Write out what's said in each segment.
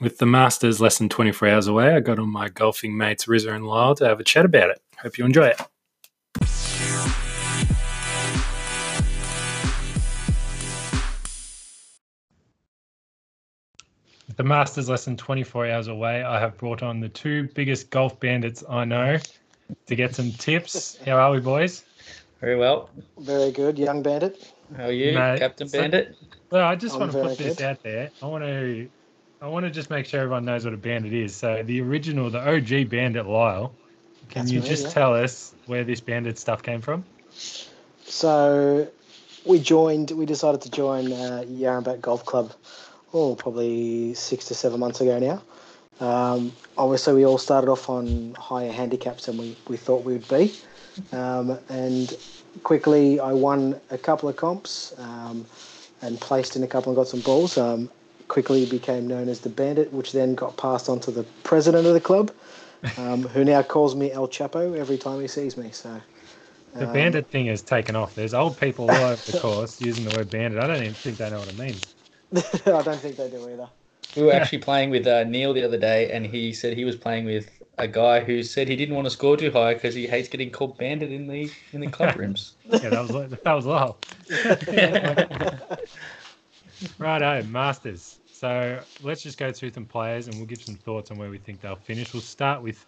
With the Masters less than 24 hours away, I got on my golfing mates Rizza and Lyle to have a chat about it. Hope you enjoy it. With the Masters less than 24 hours away, I have brought on the two biggest golf bandits I know to get some tips. How are we, boys? Very well. Very good, young bandit. How are you, Mate, Captain so- Bandit? Well, I just I'm want to put this good. out there. I want to, I want to just make sure everyone knows what a bandit is. So the original, the OG bandit Lyle. Can That's you me, just yeah. tell us where this bandit stuff came from? So we joined, we decided to join uh, Yarrambat Golf Club, oh, probably six to seven months ago now. Um, obviously, we all started off on higher handicaps than we, we thought we would be. Um, and quickly, I won a couple of comps um, and placed in a couple and got some balls. Quickly became known as the Bandit, which then got passed on to the president of the club, um, who now calls me El Chapo every time he sees me. So The um, bandit thing has taken off. There's old people all over the course using the word bandit. I don't even think they know what it means. I don't think they do either. We were actually playing with uh, Neil the other day, and he said he was playing with a guy who said he didn't want to score too high because he hates getting called bandit in the in the club rooms. Yeah, that was that was Lyle. Righto, Masters. So let's just go through some players and we'll give some thoughts on where we think they'll finish. We'll start with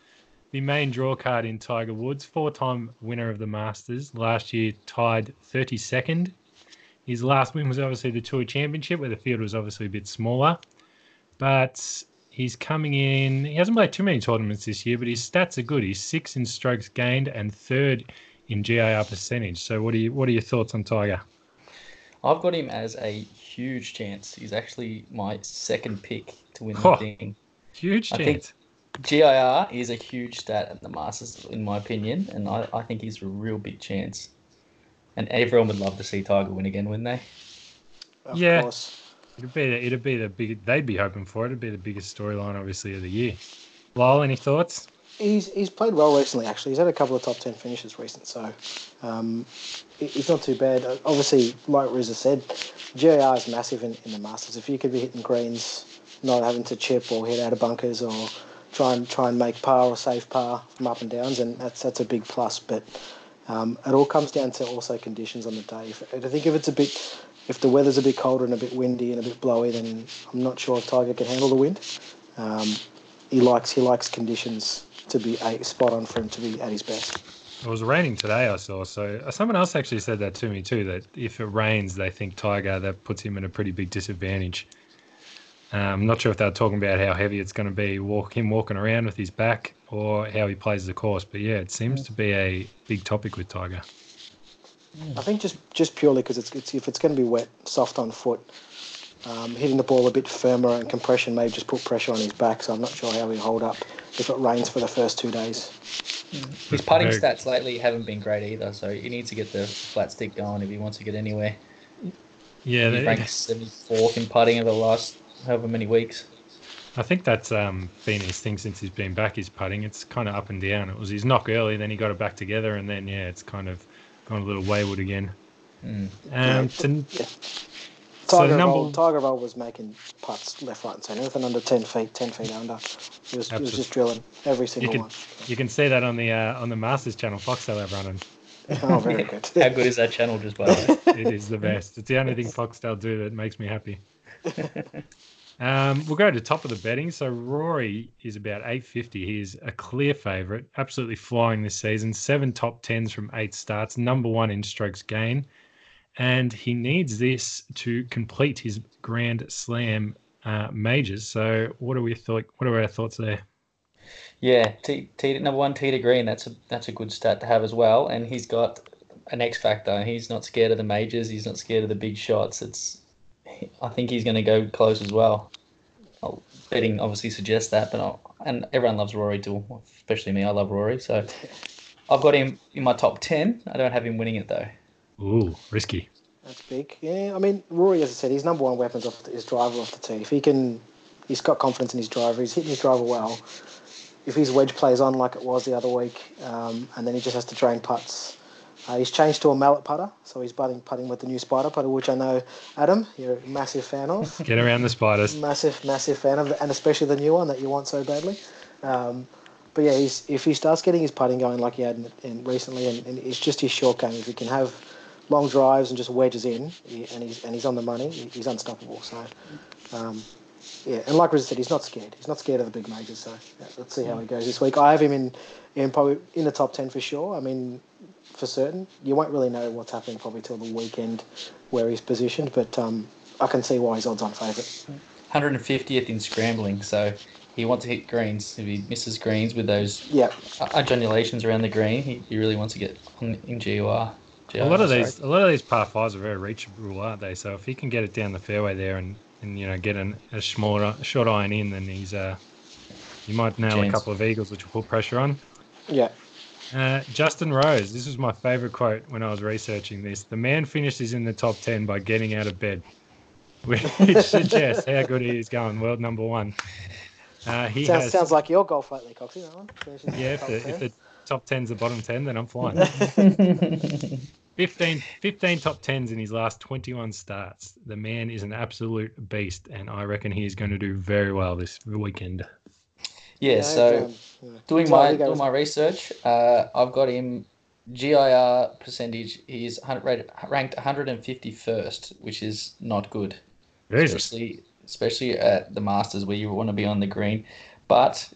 the main draw card in Tiger Woods, four time winner of the Masters. Last year tied 32nd. His last win was obviously the Tour Championship, where the field was obviously a bit smaller. But he's coming in, he hasn't played too many tournaments this year, but his stats are good. He's sixth in strokes gained and third in GIR percentage. So what are you what are your thoughts on Tiger? I've got him as a huge chance. He's actually my second pick to win Oh. the thing. Huge I chance. think- GIR is a huge stat at the Masters, in my opinion, and I, I think he's a real big chance. And everyone would love to see Tiger win again, wouldn't they? Of Yeah. course. It'd be the, it'd be the big. They'd be hoping for it. It'd be the biggest storyline, obviously, of the year. Lyle, any thoughts? He's he's played well recently. Actually, he's had a couple of top ten finishes recent, so um, he's not too bad. Uh, Obviously, like Rizza said, GIR is massive in, in the Masters. If you could be hitting greens, not having to chip or hit out of bunkers or try and try and make par or save par from up and downs, and that's that's a big plus. But um, it all comes down to also conditions on the day. If, I think if it's a bit, if the weather's a bit colder and a bit windy and a bit blowy, then I'm not sure if Tiger can handle the wind. Um, he likes he likes conditions to be a spot on for him to be at his best. It was raining today, I saw. So uh, someone else actually said that to me too. That if it rains, they think Tiger that puts him in a pretty big disadvantage. Um, I'm not sure if they're talking about how heavy it's going to be, walk him walking around with his back, or how he plays the course. But yeah, it seems to be a big topic with Tiger. I think just just purely because it's, it's if it's going to be wet, soft on foot, um, hitting the ball a bit firmer and compression may just put pressure on his back. So I'm not sure how he'll hold up if it rains for the first two days. His putting stats lately haven't been great either, so he needs to get the flat stick going if he wants to get anywhere. Yeah, He they- ranked 74th in putting over the last however many weeks. I think that's um, been his thing since he's been back. His putting, it's kind of up and down. It was his knock early, then he got it back together, and then yeah, it's kind of gone a little wayward again. Mm. Um, to- Yeah. So Tiger, number- Roll, Tiger Roll was making putts left, right, and centre. Anything under ten feet, ten feet under, he was, he was just drilling every you single can one. you can see that on the uh, on the Masters channel, Foxtel have running. Oh, very good. How good is that channel, just by the way? It is the best. It's the only thing Foxtel do that makes me happy. Um, we'll go to top of the betting. So Rory is about 850. He is a clear favourite, absolutely flying this season. Seven top tens from eight starts, number one in strokes gain, and he needs this to complete his Grand Slam uh, majors. So what are we thought? What are our thoughts there? Yeah, T, T number one, tee to green. That's a that's a good stat to have as well. And he's got an X factor. He's not scared of the majors. He's not scared of the big shots. It's I think he's going to go close as well. I'll, betting obviously suggests that, but I'll, and everyone loves Rory too, especially me. I love Rory, so I've got him in my top ten. I don't have him winning it though. Ooh, risky. That's big. Yeah, I mean, Rory, as I said, his number one weapon's off the, his driver off the tee. If he can, he's got confidence in his driver. He's hitting his driver well. If his wedge plays on like it was the other week, um, and then he just has to drain putts, Uh, he's changed to a mallet putter, so he's putting putting with the new spider putter, which I know Adam, you're a massive fan of. Get around the spiders. massive, massive fan of, the, and especially the new one that you want so badly. Um, but yeah, he's, if he starts getting his putting going like he had in, in recently, and, and it's just his short game. If he can have long drives and just wedges in, and he's and he's on the money, he's unstoppable. So, um, yeah, and like Riz said, he's not scared. He's not scared of the big majors. So yeah, let's see how he goes this week. I have him in in probably in the top ten for sure. I mean, for certain, you won't really know what's happening probably till the weekend where he's positioned, but um, I can see why he's odds-on favourite. 150th in scrambling, so he wants to hit greens. If he misses greens with those Yeah, undulations around the green, he, he really wants to get on in GIR. A lot of sorry. these, a lot of these par fives are very reachable, aren't they? So if he can get it down the fairway there and, and you know get an, a smaller short iron in, then he's uh, you might nail a couple of eagles, which will put pressure on. yeah. Uh, Justin Rose, this was my favorite quote when I was researching this. The man finishes in the top 10 by getting out of bed, which suggests how good he is going. World number one. Uh, he Sounds, has, sounds like your golf lately, Coxie. That one. Finishing yeah, if the, if the top 10's the bottom 10, then I'm flying. 15, 15 top 10s in his last 21 starts. The man is an absolute beast, and I reckon he is going to do very well this weekend. Yeah, Yeah, so um, yeah. doing So my doing my research, uh, I've got him GIR percentage. He's rated, ranked 151st, which is not good, Jesus. especially especially at the Masters where you want to be on the green. But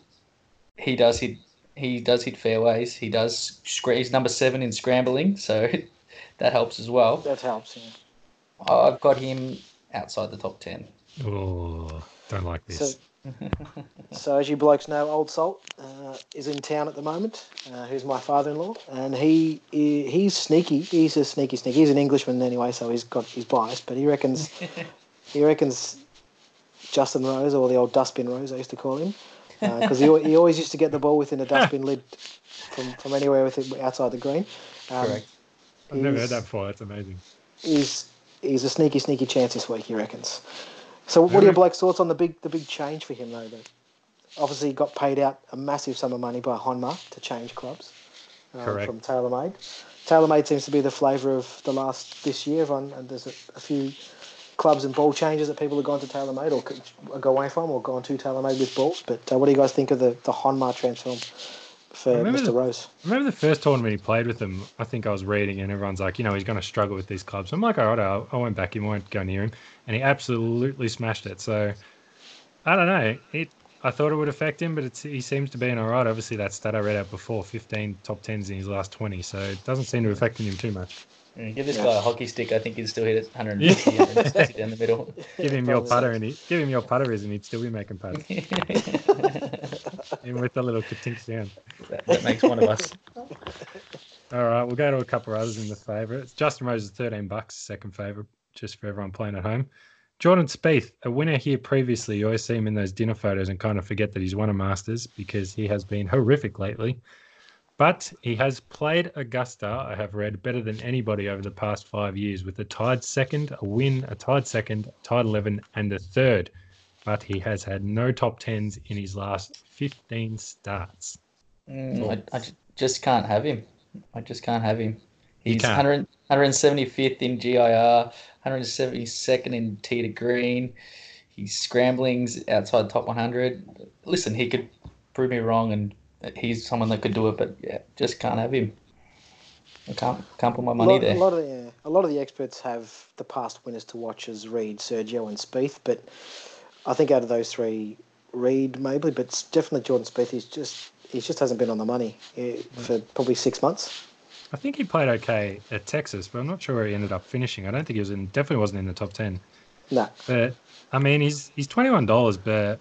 he does hit he does hit fairways. He does he's number seven in scrambling, so that helps as well. That helps. Yeah. I've got him outside the top ten. Oh, don't like this. So, so as you blokes know, Old Salt uh, is in town at the moment. Uh, who's my father-in-law, and he, he he's sneaky. He's a sneaky sneaky. He's an Englishman anyway, so he's got he's biased. But he reckons he reckons Justin Rose, or the old dustbin Rose, I used to call him, because he, he always used to get the ball within a dustbin lid from, from anywhere with it outside the green. Um, Correct. I've never heard that before. That's amazing. He's he's a sneaky sneaky chance this week. He reckons. So what are your blokes' thoughts on the big the big change for him though? That obviously he got paid out a massive sum of money by Honma to change clubs um, Correct. from TaylorMade. TaylorMade seems to be the flavour of the last this year. Everyone, and there's a, a few clubs and ball changes that people have gone to TaylorMade or c- go away from or gone to TaylorMade with balls. But uh, what do you guys think of the the Honma transform for remember Mr. the- Rose? Remember the first tournament he played with them? I think I was reading, and everyone's like, you know, he's going to struggle with these clubs. I'm like, all right, I, I won't back him, I won't go near him, and he absolutely smashed it. So I don't know. It. I thought it would affect him, but it's, he seems to be in all right. Obviously, that stat I read out before, 15 top tens in his last 20, so it doesn't seem to be affecting him too much. Yeah, give this Yeah. guy a hockey stick. I think he'd still hit it 150 160 down the middle. Give him your Probably putter, and he give him your putter is, and he'd still be making putts. and with a little katink sound. that, that makes one of us. All right, we'll go to a couple of others in the favourites. Justin Rose is 13 bucks, second favourite, just for everyone playing at home. Jordan Spieth, a winner here previously. You always see him in those dinner photos and kind of forget that he's won a Masters because he has been horrific lately. But he has played Augusta, I have read, better than anybody over the past five years with a tied second, a win, a tied second, tied 11, and a third. But he has had no top 10s in his last 15 starts. Mm, I, I just can't have him. I just can't have him. He's can't. 100, 175th in GIR, 172nd in tee to green. He's scramblings outside top 100. Listen, he could prove me wrong, and he's someone that could do it, but yeah, just can't have him. I can't can't put my A money lot, there. a lot of the, yeah, a lot of the experts have the past winners to watch as Reed, Sergio, and Spieth. But I think out of those three, Reed maybe, but it's definitely Jordan Spieth. He's just he just hasn't been on the money eh, for probably six months. I think he played okay at Texas, but I'm not sure where he ended up finishing. I don't think he was in. Definitely wasn't in the top ten. No, But I mean, he's he's twenty one dollars, but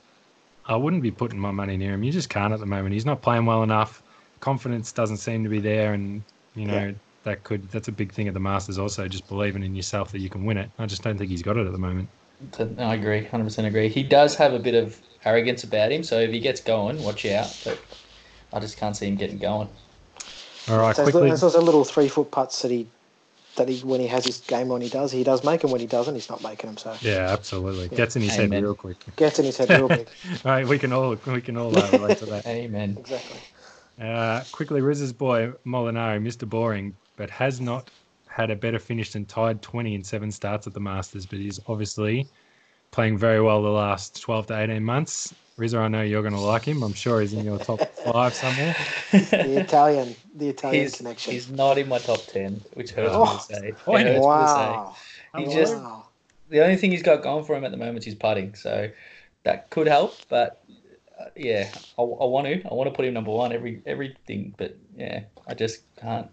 I wouldn't be putting my money near him. You just can't at the moment. He's not playing well enough. Confidence doesn't seem to be there, and you know Yeah. that could that's a big thing at the Masters. Also, just believing in yourself that you can win it. I just don't think he's got it at the moment. So, no, I agree, hundred percent agree. He does have a bit of arrogance about him, so if he gets going, watch out. But I just can't see him getting going. All right, so quickly. there's those little three foot putts that he that he when he has his game on he does he does make them when he doesn't he's not making them so Yeah, absolutely. Yeah. Gets in his head real quick. gets in his head real big All right, we can all we can all uh, relate to that. Amen. exactly. Uh, quickly, Riz's boy Molinari, Mr. Boring, but has not had a better finish than tied 20 in seven starts at the Masters, but he's obviously playing very well the last 12 to 18 months. Rizza, I know you're going to like him. I'm sure he's in your top five somewhere. The Italian, the Italian he's, connection. he's not in my top 10, which hurts Oh. me to say. It Oh, hurts me to say. wow. He just- wow. The only thing he's got going for him at the moment is putting, so that could help. But uh, yeah, I, I want to. I want to put him number one every everything, but yeah, I just can't.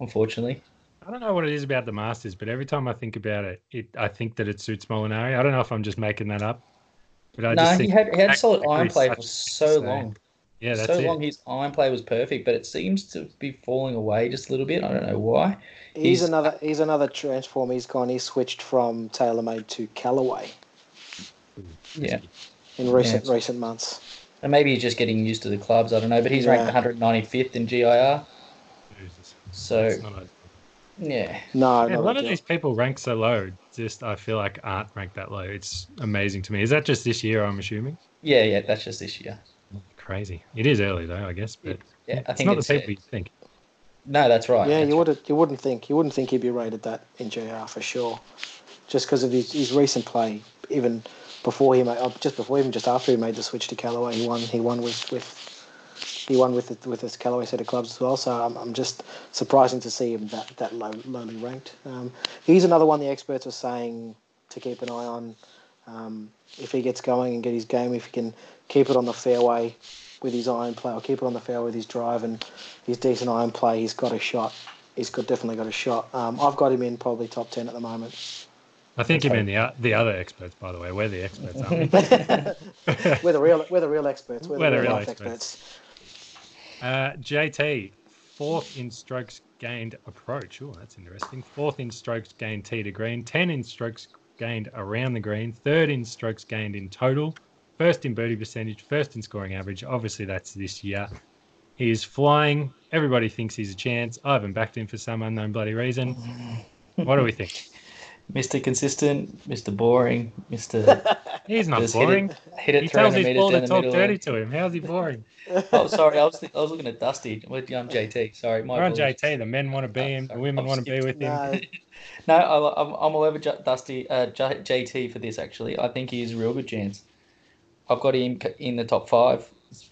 Unfortunately, I don't know what it is about the Masters, but every time I think about it, it I think that it suits Molinari. I don't know if I'm just making that up, but I no, just he think had he had solid tactically iron play for so insane- long. Yeah, that's so it. long, his iron play was perfect, but it seems to be falling away just a little bit. I don't know why. He's, He's- another. He's another transform. He's gone. He's switched from TaylorMade to Callaway Yeah, in recent Yeah. recent months. and maybe he's just getting used to the clubs. I don't know, but he's ranked Yeah. 195th in GIR. Jesus. So That's not ideal. Yeah, No, Yeah, a lot of these people rank so low. Just I feel like aren't ranked that low. It's amazing to me. Is that just this year? I'm assuming. yeah, yeah. That's just this year. Crazy. It is early though, I guess, but Yeah, I it's think not it's the people you think. no, that's right. Yeah, that's you right. would you wouldn't think you wouldn't think he'd be rated that in JR for sure, just because of his, his recent play. Even before he made, uh, just before even just after he made the switch to Callaway, he won. He won with with he won with the, with his Callaway set of clubs as well. So I'm, I'm just surprising to see him that that low, lowly ranked. Um, he's another one the experts are saying to keep an eye on. Um, if he gets going and get his game, if he can keep it on the fairway with his iron play, or keep it on the fairway with his drive and his decent iron play, he's got a shot. He's got definitely got a shot. Um, I've got him in probably top ten at the moment. I think you mean the the other experts, by the way. We're the experts, aren't we? we're the real we're the real experts. We're, We're the the real, real life experts. experts. Uh, JT, fourth in strokes gained approach. Oh, that's interesting. Fourth in strokes gained tee to green. Ten in strokes gained around the green. Third in strokes gained in total. First in birdie percentage. First in scoring average. Obviously, that's this year. He is flying. Everybody thinks he's a chance. I haven't backed him for some unknown bloody reason. What do we think? Mr. Consistent, Mr. Boring, Mr. He's not Just hit it- boring. hit it He tells 300 his meters ball to talk dirty to him. How's he boring? Oh, sorry, I was I was looking at Dusty. With I'm JT. Sorry, my We're on. JT. The men want to be Oh, him. The women I've want to be skipped. with him. No, No, I, I'm I'm all over J- Dusty uh, J, JT for this. Actually, I think he is a real good chance. I've got him in the top five.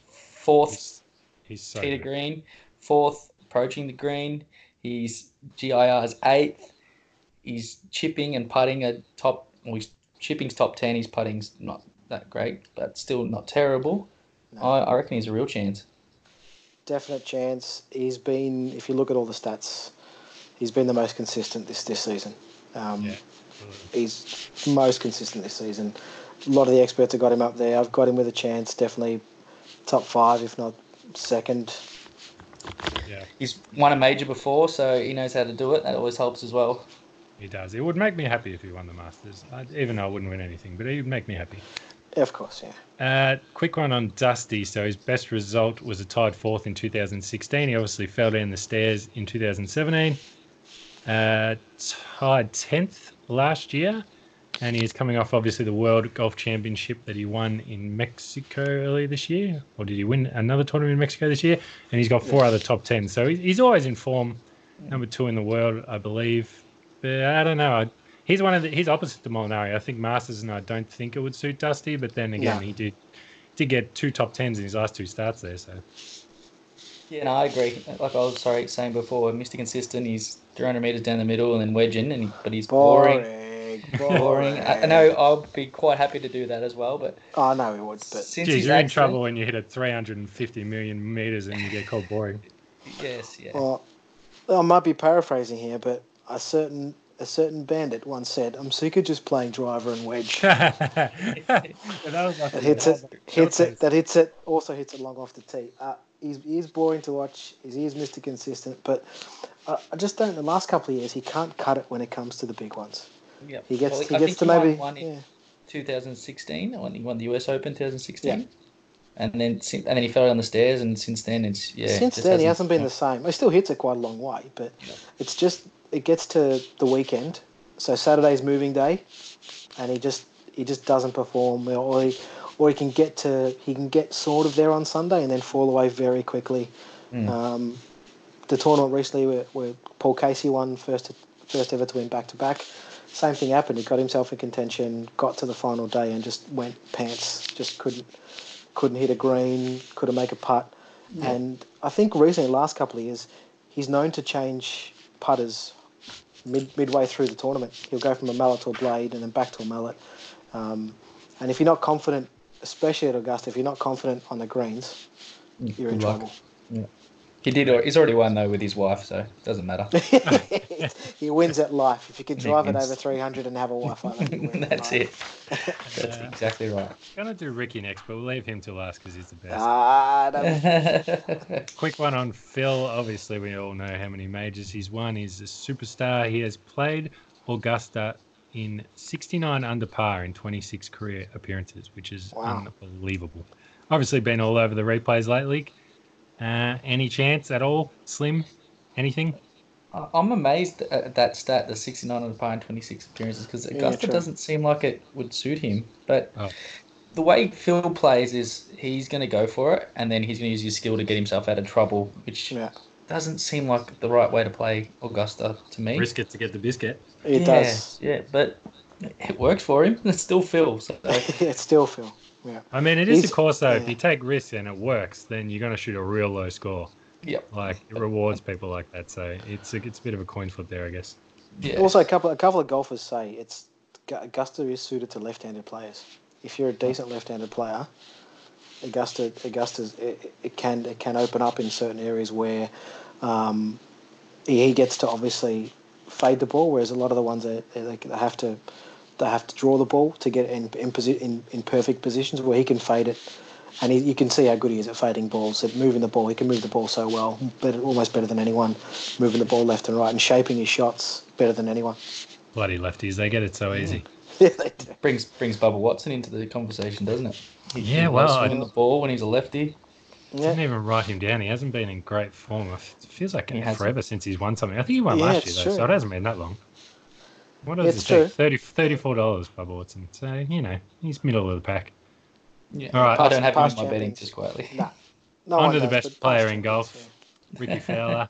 Fourth He's, he's so tee to good. green, fourth approaching the green. He's GIR's eighth. He's chipping and putting at top. Well, he's chipping's top ten. His putting's not that great, but still not terrible. No. I, I reckon he's a real chance. definite chance. He's been, if you look at all the stats, he's been the most consistent this this season. Um, Yeah. He's most consistent this season. A lot of the experts have got him up there. I've got him with a chance. Definitely top five, if not second. Yeah, He's won a major before, so he knows how to do it. That always helps as well. He does. It would make me happy if he won the Masters, I, even though I wouldn't win anything, but it would make me happy. Of course, yeah. Uh, quick one on Dusty. So his best result was a tied fourth in 2016. He obviously fell down the stairs in 2017. Uh, tied 10th last year. And he is coming off, obviously, the World Golf Championship that he won in Mexico earlier this year. Or did he win another tournament in Mexico this year? And he's got four other top 10. So he's always in form. Number two in the world, I believe. But I don't know. I, he's one of the, he's opposite to Molinari. I think Masters and I don't think it would suit Dusty, but then again, No. he did did get two top tens in his last two starts there. So Yeah, no, I agree. Like I was sorry saying before, Mr. Consistent. He's 300 meters down the middle and then wedging, and he, but he's boring. Boring. Boring. Boring. I, I know I'll be quite happy to do that as well, but Oh, know he would. But since geez, he's you're in trouble when you hit at 350 million meters and you get called boring. Yes, yeah. well, I might be paraphrasing here, but a certain a certain bandit once said, "I'm sick of just playing driver and wedge." that was like That hits it, hits it. That hits it. Also hits it long off the tee. Uh, he's he is boring to watch. He's he is Mr. Consistent, but I, I just don't. The last couple of years, he can't cut it when it comes to the big ones. yeah. He gets Well, he I gets to he won maybe. one in yeah. 2016 when he won the US Open 2016. Yeah. And then and then he fell down the stairs, and since then it's yeah. Since just then, he hasn't been the same. He still hits it quite a long way, but Yeah. it's just it gets to the weekend. So Saturday's moving day, and he just he just doesn't perform, or he or he can get to he can get sort of there on Sunday and then fall away very quickly. Mm. Um, the tournament recently where, where Paul Casey won first first ever to win back to back. Same thing happened. He got himself in contention, got to the final day, and just went pants. Just couldn't couldn't hit a green, couldn't make a putt. And I think recently, last couple of years, he's known to change putters mid, midway through the tournament. He'll go from a mallet to a blade and then back to a mallet. Um, and if you're not confident, especially at Augusta, if you're not confident on the greens, you're in Good luck. trouble. He did. He's already won though with his wife, so it doesn't matter. he wins at life. If you can drive it over 300 and have a wife like that, you win at That's it. That's Yeah. exactly right. Gonna do Ricky next, but we'll leave him to last because he's the best. Ah. Quick one on Phil. Obviously, we all know how many majors he's won. He's a superstar. He has played Augusta in 69 under par in 26 career appearances, which is Wow. unbelievable. Obviously, been all over the replays lately. Uh, any chance at all? Slim? Anything? I- I'm amazed at that stat, the 69 on the par and 26 appearances, because Augusta true. doesn't seem like it would suit him. But Oh. the way Phil plays is he's going to go for it, and then he's going to use his skill to get himself out of trouble, which Yeah, doesn't seem like the right way to play Augusta to me. Risk it to get the biscuit. it yeah, does. Yeah, but it works for him. It's still Phil. So it's still Phil. Yeah. I mean, it is He's- of course though. If you take risks and it works, then you're going to shoot a real low score. Yep. Like it rewards people like that. So it's a, it's a bit of a coin flip there, I guess. yeah. Also, a couple a couple of golfers say it's Augusta is suited to left-handed players. If you're a decent left-handed player, Augusta Augusta's it, it can it can open up in certain areas where um, he he gets to obviously fade the ball, whereas a lot of the ones that they, they have to they have to draw the ball to get in in, in in perfect positions where he can fade it. And he, you can see how good he is at fading balls, at moving the ball. He can move the ball so well, better, almost better than anyone, moving the ball left and right and shaping his shots better than anyone. Bloody lefties, they get it so easy. Yeah, they do. brings brings Bubba Watson into the conversation, doesn't it? He, Yeah, he well, loves I- swinging the ball when he's a lefty. Yeah. Didn't even write him down. He hasn't been in great form. It feels like He hasn't. forever since he's won something. I think he won Yeah, last year though, true. so it hasn't been that long. What does It's it take? true. 30 $34 Bubba Watson. So, you know, he's middle of the pack. Yeah. All right. I don't have him in my betting just quietly. Nah. No On to the best player in champions, golf. Ricky Fowler.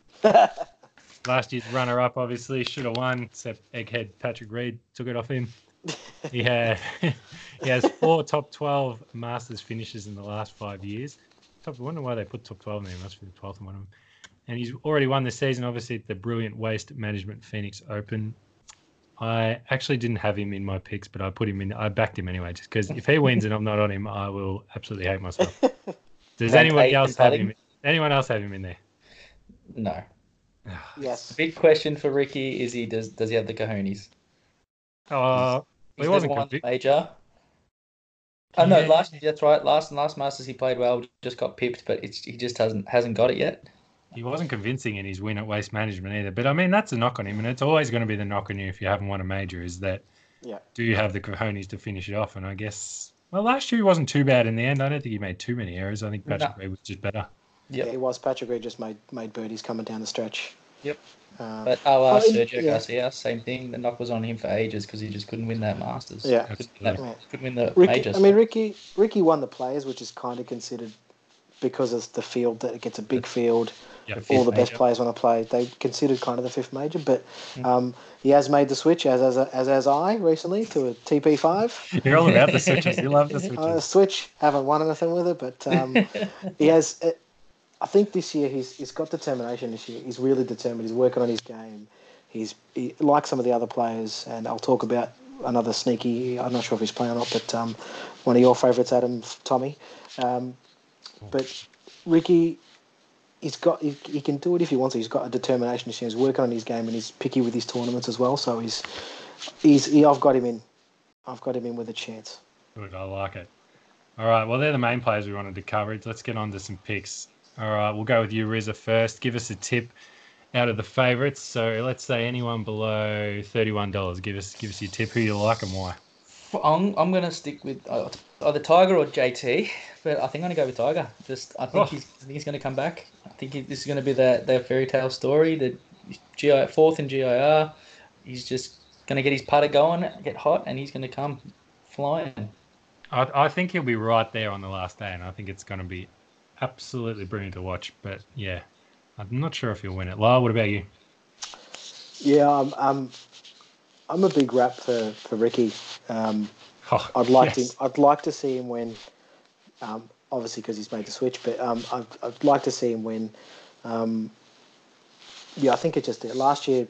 Last year's runner up, obviously, should have won, except egghead Patrick Reed took it off him. He had he has four top twelve Masters finishes in the last five years. Top, I wonder why they put top twelve in there. Must be the twelfth one of them. And he's already won this season, obviously, at the brilliant Waste Management Phoenix Open. I actually didn't have him in my picks, but I put him in. I backed him anyway, just because if he wins and I'm not on him, I will absolutely hate myself. Does anyone else have him? Anyone else have him in there? No. Yes. Big question for Ricky is he does does he have the cojones? Uh, oh, He's he wasn't never won convic- major. Oh no, Yeah. last that's right. Last last Masters he played well, just got pipped, but it's he just hasn't hasn't got it yet. He wasn't convincing in his win at Waste Management either. But I mean, that's a knock on him, and it's always going to be the knock on you if you haven't won a major. Is that Yeah. do you have the cojones to finish it off? And I guess well, last year he wasn't too bad in the end. I don't think he made too many errors. I think Patrick No. Reed was just better. Yeah, it was. Patrick Reed just made made birdies coming down the stretch. Yep. Um, But oh, uh, Sergio yeah. Garcia, same thing. The knock was on him for ages because he just couldn't win that Masters. Yeah. couldn't win, that, Yeah. couldn't win the Ricky, majors. I mean, Ricky Ricky won the players, which is kind of considered because it's the field that it gets a big field. Yeah, all the best major. players want to play. They considered kind of the fifth major, but Mm. um, he has made the switch as as as, as I recently to a TP five. You're all about the switches. You love the Uh, switches. switch haven't won anything with it, but um, he has. Uh, I think this year he's he's got determination. This year he's really determined. He's working on his game. He's he, like some of the other players, and I'll talk about another sneaky. I'm not sure if he's playing or not, but um, one of your favourites, Adam Tommy. Um, but Ricky, he's got he, he can do it if he wants. He's got a determination. He's working on his game, and he's picky with his tournaments as well. So he's he's he, I've got him in. I've got him in with a chance. Good, I like it. All right, well, they're the main players we wanted to cover. Let's get on to some picks. All right, we'll go with you, first. Give us a tip out of the favourites. So let's say anyone below thirty-one dollars. Give us give us your tip. Who you like and why. I'm, I'm going to stick with uh, either Tiger or JT, but I think I'm going to go with Tiger. Just I think Oh. he's I think he's going to come back. I think he, this is going to be the their fairy tale story. The GI fourth in GIR. He's just going to get his putter going, get hot, and he's going to come flying. I, I think he'll be right there on the last day, and I think it's going to be absolutely brilliant to watch. But yeah, I'm not sure if he'll win it. Lyle, what about you? Yeah, I'm, I'm, I'm a big rap for, for Ricky. Um, Oh, I'd like yes. to. I'd like to see him win. Um, obviously, because he's made the switch, but um, I'd, I'd like to see him win. Um, yeah, I think it just last year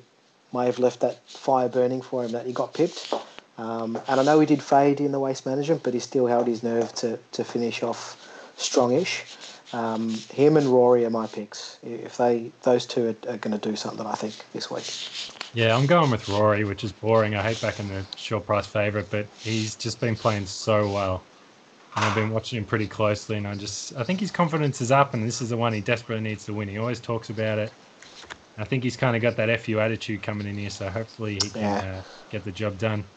may have left that fire burning for him that he got pipped. Um, and I know he did fade in the waste management, but he still held his nerve to, to finish off strongish. Um, him and Rory are my picks. If they those two are, are going to do something, I think this week. Yeah, I'm going with Rory, which is boring. I hate backing the short price favourite, but he's just been playing so well. And I've been watching him pretty closely, and I just I think his confidence is up, and this is the one he desperately needs to win. He always talks about it. I think he's kind of got that FU attitude coming in here, so hopefully he can Yeah. uh, get the job done.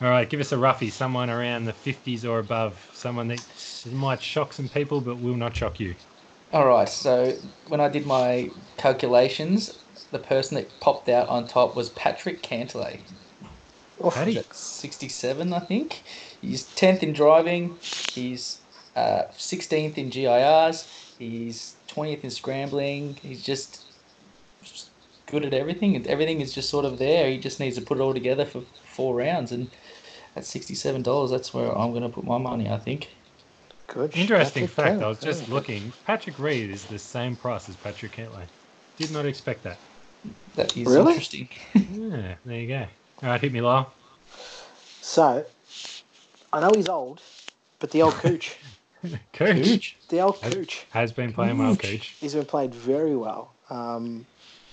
All right, give us a roughie, someone around the 50s or above, someone that might shock some people but will not shock you. All right. So when I did my calculations, the person that popped out on top was Patrick Cantlay. Paddy. 67, I think. He's 10th in driving. He's uh, 16th in GIRs. He's 20th in scrambling. He's just just good at everything. Everything is just sort of there. He just needs to put it all together for four rounds. And at $67, that's where I'm going to put my money, I think. Good. Interesting Patrick fact, Kelly. I was just looking. Patrick Reed is the same price as Patrick Cantlay. Did not expect that. That is Really? interesting. Yeah, there you go. All right, hit me, Lyle. So, I know he's old, but the old Cooch, Cooch the old Has- Cooch, has been playing well, Cooch. he's been played very well. Um,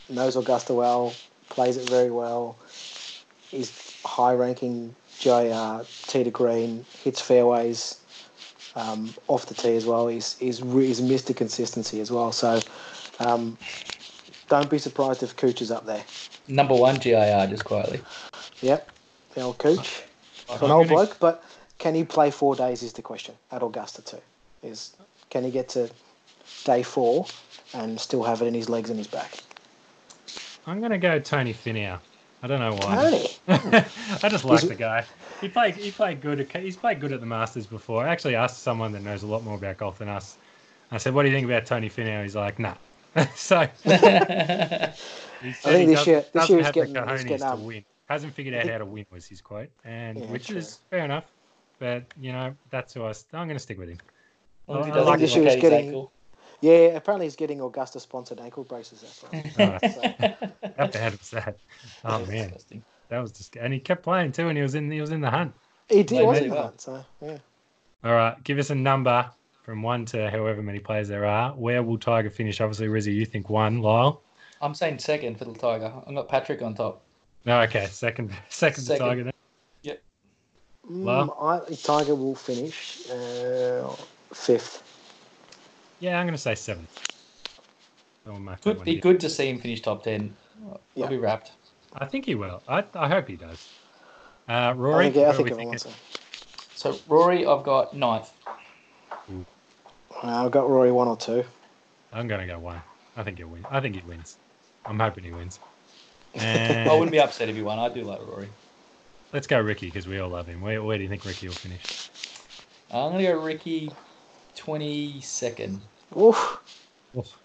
knows Augusta well, plays it very well. He's high ranking JR, tee to green, hits fairways um, off the tee as well. He's he's re- he's Mr. Consistency as well. So, um, don't be surprised if Cooch is up there. Number one GIR, just quietly. Yep, the old Cooch. I'm an old bloke, but can he play four days is the question at Augusta too. Is can he get to day four and still have it in his legs and his back? I'm going to go Tony Finau. I don't know why. I just like the guy. He played. He played good. He's played good at the Masters before. I actually asked someone that knows a lot more about golf than us. I said, "What do you think about Tony Finau?" He's like, "Nah." so he I think this year- this year is getting- he's getting, to um, win. Hasn't figured out how to win was his quote, and Yeah, which true. is fair enough. But you know, that's who I. I'm going to stick with him. Well, he I like this year he's getting-. Yeah, apparently he's getting Augusta sponsored ankle braces. That's right. So, how bad was that? Oh That's man, disgusting. that was just. And he kept playing too, and he was in. He was in the hunt. he did, Played wasn't really he? well. So yeah, All right, give us a number from one to however many players there are. Where will Tiger finish? Obviously, Rizzy, you think one. Lyle? I'm saying second for the Tiger. I've got Patrick on top. No, okay, second, second, to Second. Tiger. Then. Well- mm, I, Tiger will finish uh, fifth. Yeah, I'm going to say seventh. I'll mark that Good, one be good to see him finish top ten. Yeah. I'll be wrapped. I think he will. I, I hope he does. Uh, I Rory, think, yeah, I think we everyone thinking? wants So Rory, I've got ninth. him. Uh, I've got Rory one or two. I'm going to go one. I think he'll win. I think he wins. I'm hoping he wins. I wouldn't be upset if he won. I do like Rory. let's go Ricky because we all love him. Where, where do you think Ricky will finish? I'm gonna go Ricky, twenty second. Oof. Oof.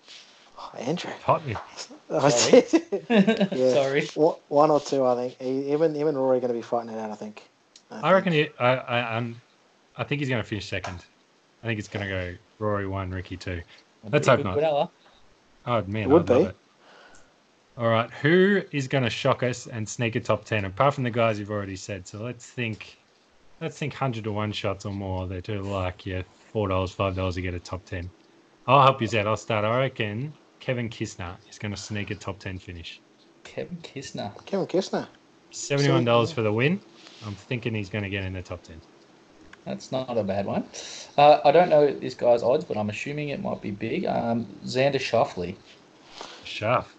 Oh, Andrew. Hot me. I Sorry. did. Yeah. Sorry. One one or two, I think. He, him, and, him and Rory are going to be fighting it out, I think. I reckon he, I, I, I'm, I think he's going to finish second. I think it's going to go Rory one, Ricky two. Let's Pretty hope good not. Quinella. Oh man, It would I'd love be. it. All right, who is going to shock us and sneak a top ten? Apart from the guys you've already said, so let's think. Let's think hundred to one shots or more. They're to like yeah, four dollars, five dollars to get a top ten. I'll help you out. I'll start. I reckon Kevin Kisner is going to sneak a top ten finish. Kevin Kisner. Kevin Kisner. Seventy-one dollars for the win. I'm thinking he's going to get in the top ten. That's not a bad one. Uh, I don't know this guy's odds, but I'm assuming it might be big. Um, Xander Schauffele. Shuff.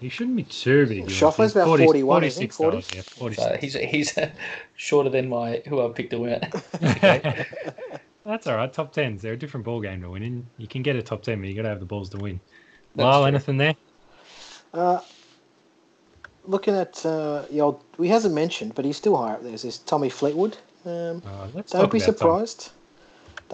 He shouldn't be too big. Schauffele's about 41, isn't $46. 40? Yeah, So 46. he's he's shorter than my who I picked to win. Okay. That's all right. Top tens, they're a different ball game to win in. You can get a top ten, but you got to have the balls to win. That's Lyle, true. anything there? Uh, looking at uh, the old, he hasn't mentioned, but he's still higher up there. Is this Tommy Fleetwood? Um, Uh, don't be about Tom. surprised.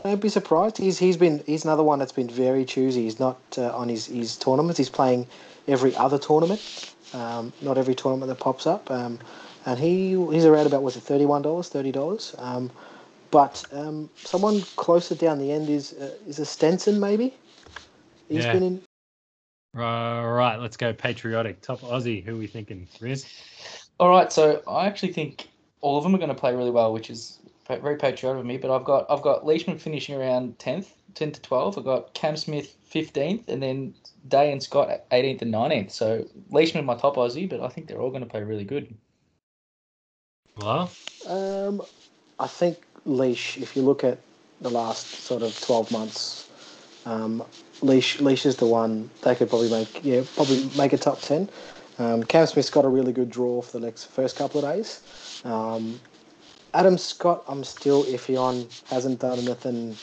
don't be surprised. He's he's been he's another one that's been very choosy. He's not uh, on his, his tournaments. He's playing every other tournament, um, not every tournament that pops up. Um, and he he's around about was it thirty one dollars, thirty dollars. But um, someone closer down the end is uh, is a Stenson maybe. He's Yeah. been in. Right, right, let's go patriotic. Top Aussie. Who are we thinking? Riz? All right, so I actually think all of them are going to play really well, which is very patriotic of me. But I've got I've got Leishman finishing around tenth, ten to twelve. I've got Cam Smith fifteenth, and then Day and Scott eighteenth and nineteenth. So Leishman my top Aussie, but I think they're all going to play really good. Well, Um, I think Leash. If you look at the last sort of twelve months, um, Leash Leash is the one they could probably make. Yeah, probably make a top ten. Um, Cam Smith's got a really good draw for the next first couple of days. Um, Adam Scott, I'm still iffy on. Hasn't done anything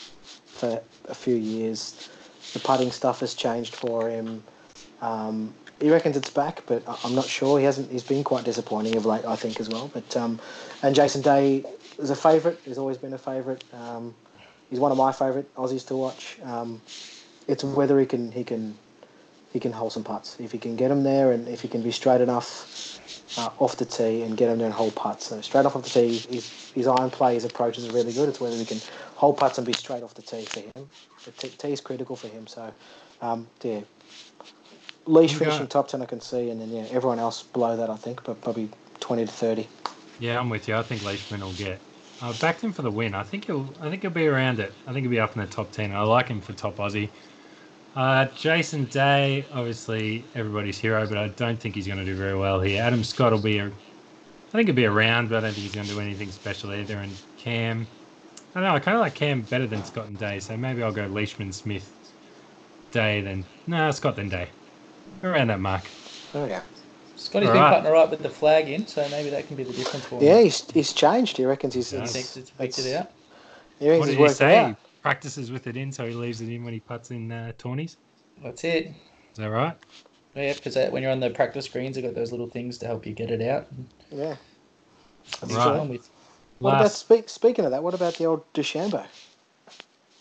for a few years. The putting stuff has changed for him. Um, he reckons it's back, but I'm not sure. He hasn't. He's been quite disappointing of late, I think, as well. But um, and Jason Day is a favourite. He's always been a favourite. Um, he's one of my favourite Aussies to watch. Um, it's whether he can he can he can hold some putts. If he can get them there, and if he can be straight enough uh, off the tee and get them there and hold putts. So straight off of the tee, his, his iron play, his approaches are really good. It's whether he can hold putts and be straight off the tee for him. The tee, tee is critical for him. So um, yeah. Leash finishing top ten, I can see, and then yeah, everyone else below that, I think, but probably twenty to thirty. Yeah, I'm with you. I think Leishman will get. I backed him for the win. I think he'll. I think he'll be around it. I think he'll be up in the top ten. I like him for top Aussie. Uh, Jason Day, obviously everybody's hero, but I don't think he's going to do very well here. Adam Scott will be. A, I think he'll be around, but I don't think he's going to do anything special either. And Cam, I don't know. I kind of like Cam better than Scott and Day, so maybe I'll go Leishman, Smith, Day, then no Scott then Day, around that mark. Oh yeah. Scotty's All been right. putting all right with the flag in, so maybe that can be the difference for him. Yeah, he's, he's changed. He reckons he's. Yeah. I it's- think it's picked it out. He What he's did he it say? out. Practices with it in, so he leaves it in when he puts in uh, tourneys. That's it. Is that right? Yeah, because when you're on the practice screens, they've got those little things to help you get it out. Yeah. That's Right. what with. What about Last- speak, speaking of that? What about the old DeChambeau?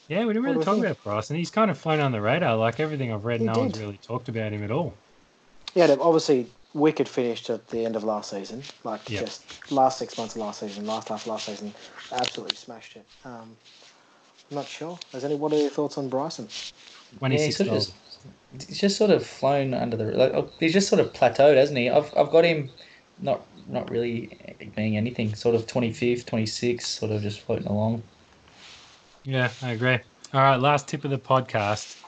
Yeah, we didn't really talk think? about Bryson. He's kind of flown on the radar. Like everything I've read, He no one's really talked about him at all. Yeah, obviously wicked finish at the end of last season. Like Yep. just last six months of last season, last half of last season, absolutely smashed it. Um, I'm not sure. Has any? What are your thoughts on Bryson? Yeah, 26 he's sort of just, he's just sort of flown under the. Like, oh, he's just sort of plateaued, hasn't he? I've, I've got him not not really being anything. Sort of 25th, 26th, sort of just floating along. Yeah, I agree. All right, last tip of the podcast.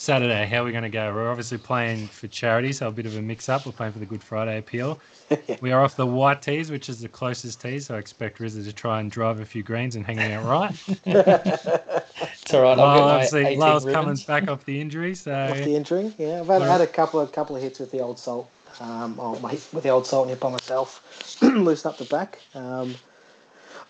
Saturday, how are we going to go? We're obviously playing for charity, so a bit of a mix up. We're playing for the Good Friday appeal. We are off the white tees, which is the closest tee, so I expect Rizza to try and drive a few greens and hanging out right. It's all right. I'll well, get my obviously, 18 coming back off the injury, so Off the injury, yeah. I've had, had a couple of couple of hits with the old salt. Um, oh, my, with the old salt nip on myself, loosen up the back. Um,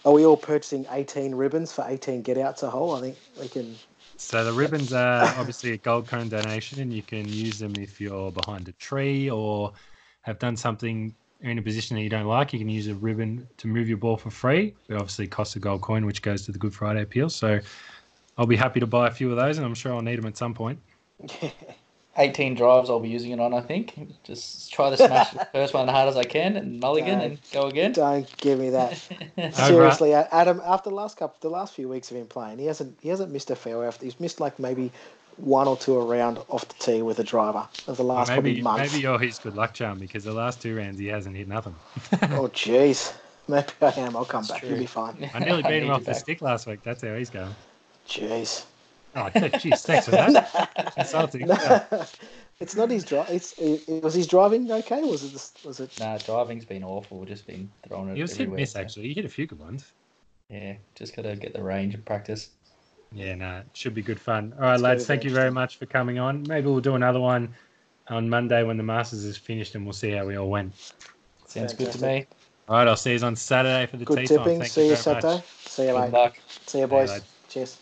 are we all purchasing 18 ribbons for 18 get outs a hole? I think we can. So the ribbons are obviously a gold cone donation, and you can use them if you're behind a tree or have done something in a position that you don't like. You can use a ribbon to move your ball for free. It obviously costs a gold coin, which goes to the Good Friday appeal. So I'll be happy to buy a few of those, and I'm sure I'll need them at some point. 18 drives I'll be using it on, I think. Just try to smash the first one as hard as I can and mulligan No. and go again. Don't give me that. Seriously, Adam. After the last couple, the last few weeks of him playing, he hasn't he hasn't missed a fairway. After, he's missed like maybe one or two around off the tee with a driver of the last maybe probably month. maybe you're his good luck charm because the last two rounds he hasn't hit nothing. Oh jeez, maybe I am. I'll come It's back. true. You'll be fine. I nearly beat him off the back. stick last week. That's how he's going. Jeez. Oh, jeez, thanks for that. Insulting. No, it's not his drive. It's it, it- was his driving okay? Was it just, was it? Nah, driving's been awful. Just been throwing it He was hit miss so, actually. He hit a few good ones. Yeah, just got to get the range and practice. Yeah, no, it should be good fun. All right, It's lads, thank you very much for coming on. Maybe we'll do another one on Monday when the Masters is finished and we'll see how we all went. Sounds good to me. All right, I'll see you on Saturday for the Good tea tipping. time. Thank See you very much. Saturday. See you, Good luck. See you, See you, boys. lads. Cheers.